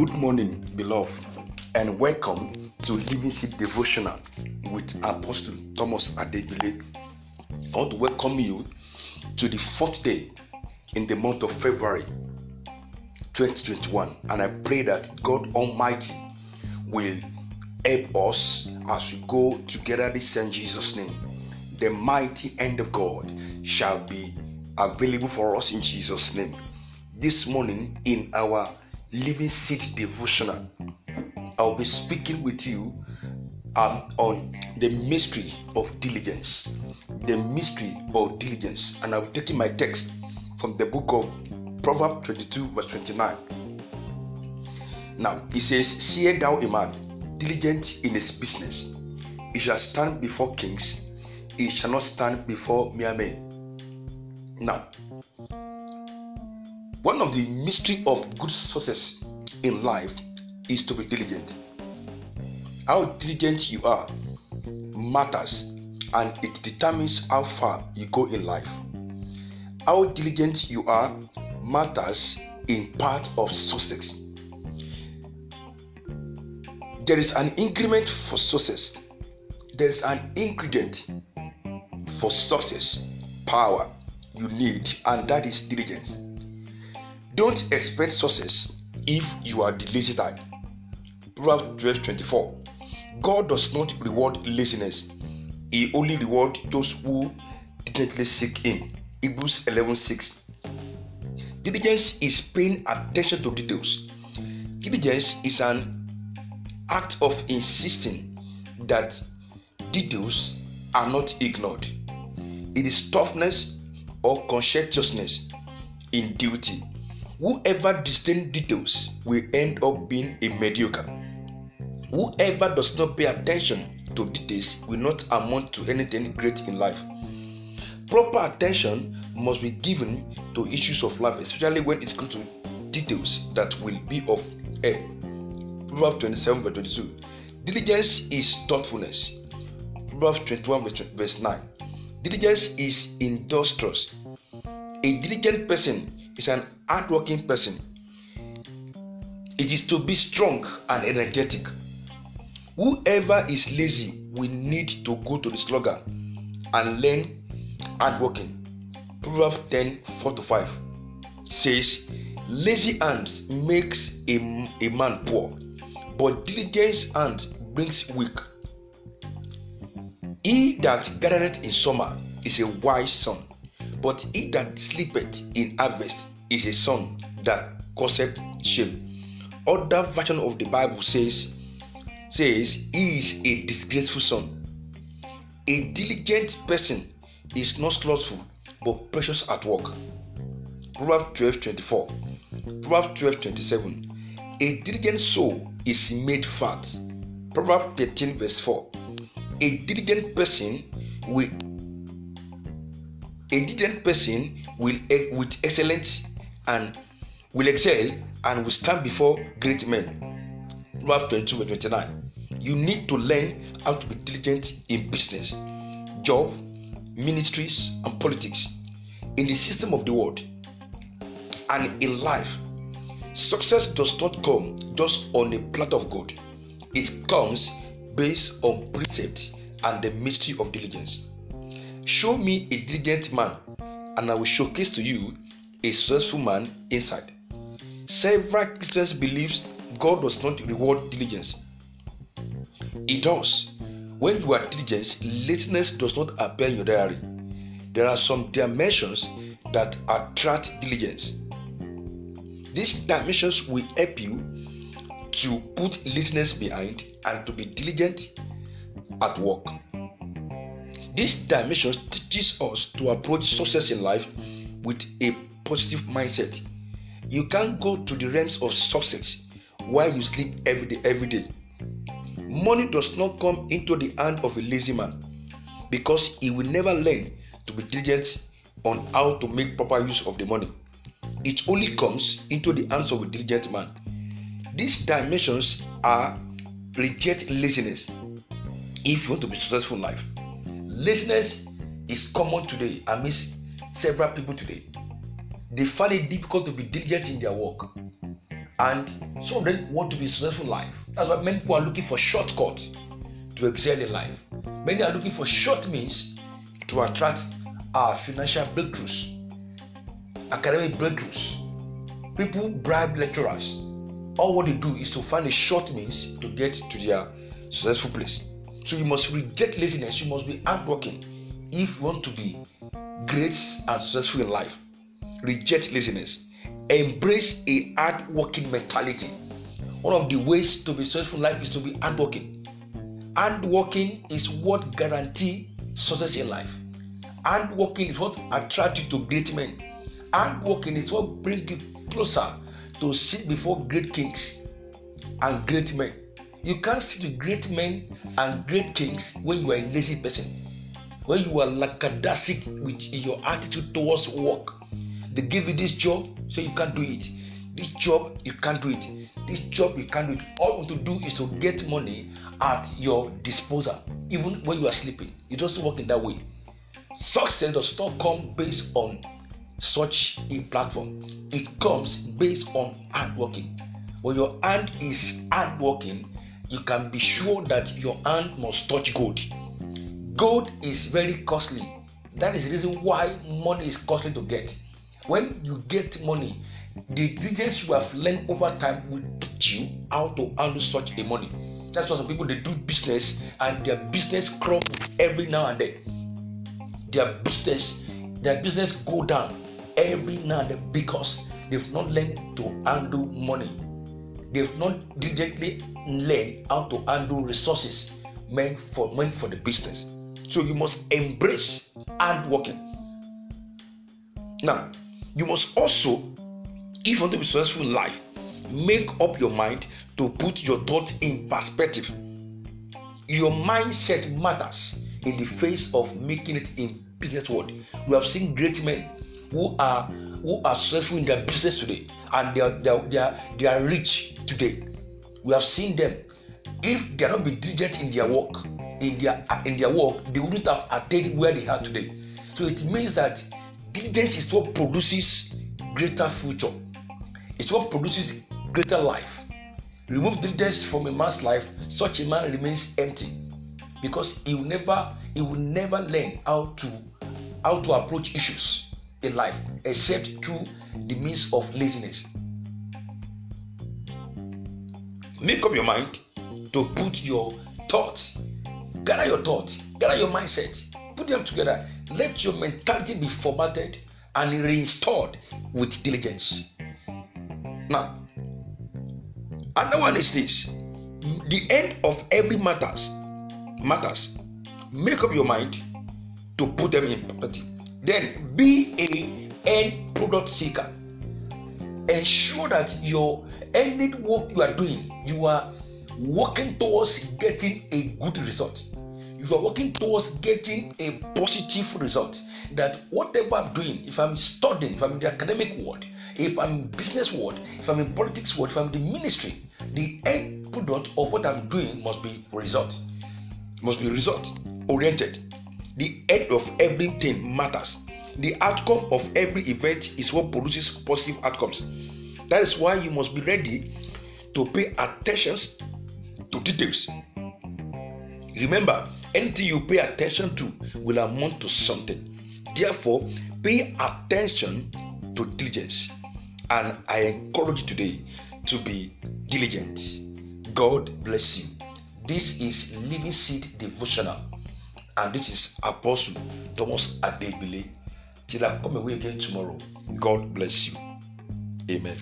Good morning, beloved, and welcome to Living Seed Devotional with Apostle Thomas Adebile. I want to welcome you to the fourth day in the month of February 2021, and I pray that God Almighty will help us as we go together this in Jesus' name. The mighty hand of God shall be available for us in Jesus' name. This morning, in our Living Seed Devotional, I'll be speaking with you um, on the mystery of diligence. The mystery of diligence, and I'll be taking my text from the book of Proverbs 22, verse 29. Now, it says, See thou a man diligent in his business, he shall stand before kings, he shall not stand before mere men. Now, one of the mystery of good success in life is to be diligent. How diligent you are matters and it determines how far you go in life. How diligent you are matters in part of success. There is an increment for success. There is an ingredient for success, power you need, and that is diligence. Don't expect success if you are the lazy type. Proverbs 12 24. God does not reward laziness, He only rewards those who diligently seek Him. Hebrews 11 6. Diligence is paying attention to details. Diligence is an act of insisting that details are not ignored. It is toughness or conscientiousness in duty. Whoever disdains details will end up being a mediocre. Whoever does not pay attention to details will not amount to anything great in life. Proper attention must be given to issues of life, especially when it comes to details that will be of help. Proverbs 27 verse 22. Diligence is thoughtfulness. Proverbs 21 verse 9. Diligence is industrious. A diligent person is an hardworking person. It is to be strong and energetic. Whoever is lazy will need to go to the slugger and learn hardworking. Proverbs 10 4 to 5 says, Lazy hands makes a, a man poor, but diligence hands brings weak. He that gathereth in summer is a wise son, but he that sleepeth in harvest is a son that causeth shame. Other version of the Bible says, says he is a disgraceful son. A diligent person is not slothful but precious at work. Proverbs 12 24. Proverbs 12 27. A diligent soul is made fat. Proverbs 13 verse 4. A diligent person will a diligent person will with excellence and will excel and will stand before great men. Proverbs 22 verse 29. You need to learn how to be diligent in business, job, ministries, and politics, in the system of the world, and in life. Success does not come just on a platter of gold, it comes based on precepts and the mystery of diligence. Show me a diligent man, and I will showcase to you a successful man inside. Several Christians believe God does not reward diligence. It does. When you are diligent, laziness does not appear in your diary. There are some dimensions that attract diligence. These dimensions will help you to put laziness behind and to be diligent at work. This dimension teaches us to approach success in life with a positive mindset. You can't go to the realms of success while you sleep every day. Every day, money does not come into the hand of a lazy man because he will never learn to be diligent on how to make proper use of the money. It only comes into the hands of a diligent man. These dimensions are reject laziness if you want to be successful in life. Laziness is common today amidst several people today. They find it difficult to be diligent in their work and Some of them want to be successful life. That's why many people are looking for shortcuts to excel in life. Many are looking for short means to attract our financial breakthroughs, academic breakthroughs. People bribe lecturers. All what they do is to find a short means to get to their successful place. So you must reject laziness. You must be hardworking if you want to be great and successful in life. Reject laziness. Embrace a hardworking mentality. One of the ways to be successful in life is to be hardworking. Hardworking is what guarantee success in life. Hardworking is what attracts you to great men. Hardworking is what brings you closer to sit before great kings and great men. You can't sit with great men and great kings when you are a lazy person. When you are lackadaisic with your attitude towards work. They give you this job, so you can't do it. This job, you can't do it. This job, you can't do it. All you want to do is to get money at your disposal, even when you are sleeping. It doesn't work in that way. Success does not come based on such a platform. It comes based on hard working. When your hand is hard working, you can be sure that your hand must touch gold. Gold is very costly. That is the reason why money is costly to get. When you get money, the diligence you have learned over time will teach you how to handle such a money. That's why some people they do business and their business crumble every now and then. Their business, their business go down every now and then because they've not learned to handle money. They've not diligently learned how to handle resources meant for meant for the business. So you must embrace hard working. Now, you must also, if you want to be successful in life, make up your mind to put your thoughts in perspective. Your mindset matters in the face of making it in business world. We have seen great men who are who are successful in their business today and they are, they are, they are, they are rich today. We have seen them. If they are not been diligent in their work, in their in their work, they wouldn't have attained where they are today. So it means that diligence is what produces greater future. It's what produces greater life. Remove diligence from a man's life, such a man remains empty because he will never he will never learn how to how to approach issues in life except through the means of laziness. Make up your mind to put your thoughts, gather your thoughts, gather your mindset, put them together. Let your mentality be formatted and reinstalled with diligence. Now, another one is this: the end of every matters matters. Make up your mind to put them in property. Then be a end product seeker. Ensure that your any work you are doing, you are working towards getting a good result. You are working towards getting a positive result. That whatever I'm doing, if I'm studying, if I'm in the academic world, if I'm in business world, if I'm in politics world, if I'm in the ministry, the end product of what I'm doing must be result. Must be result oriented. The end of everything matters. The outcome of every event is what produces positive outcomes. That is why you must be ready to pay attention to details. Remember, anything you pay attention to will amount to something. Therefore, pay attention to diligence. And I encourage you today to be diligent. God bless you. This is Living Seed Devotional, and this is Apostle Thomas Adebile. Till I come away again tomorrow, God bless you. Amen.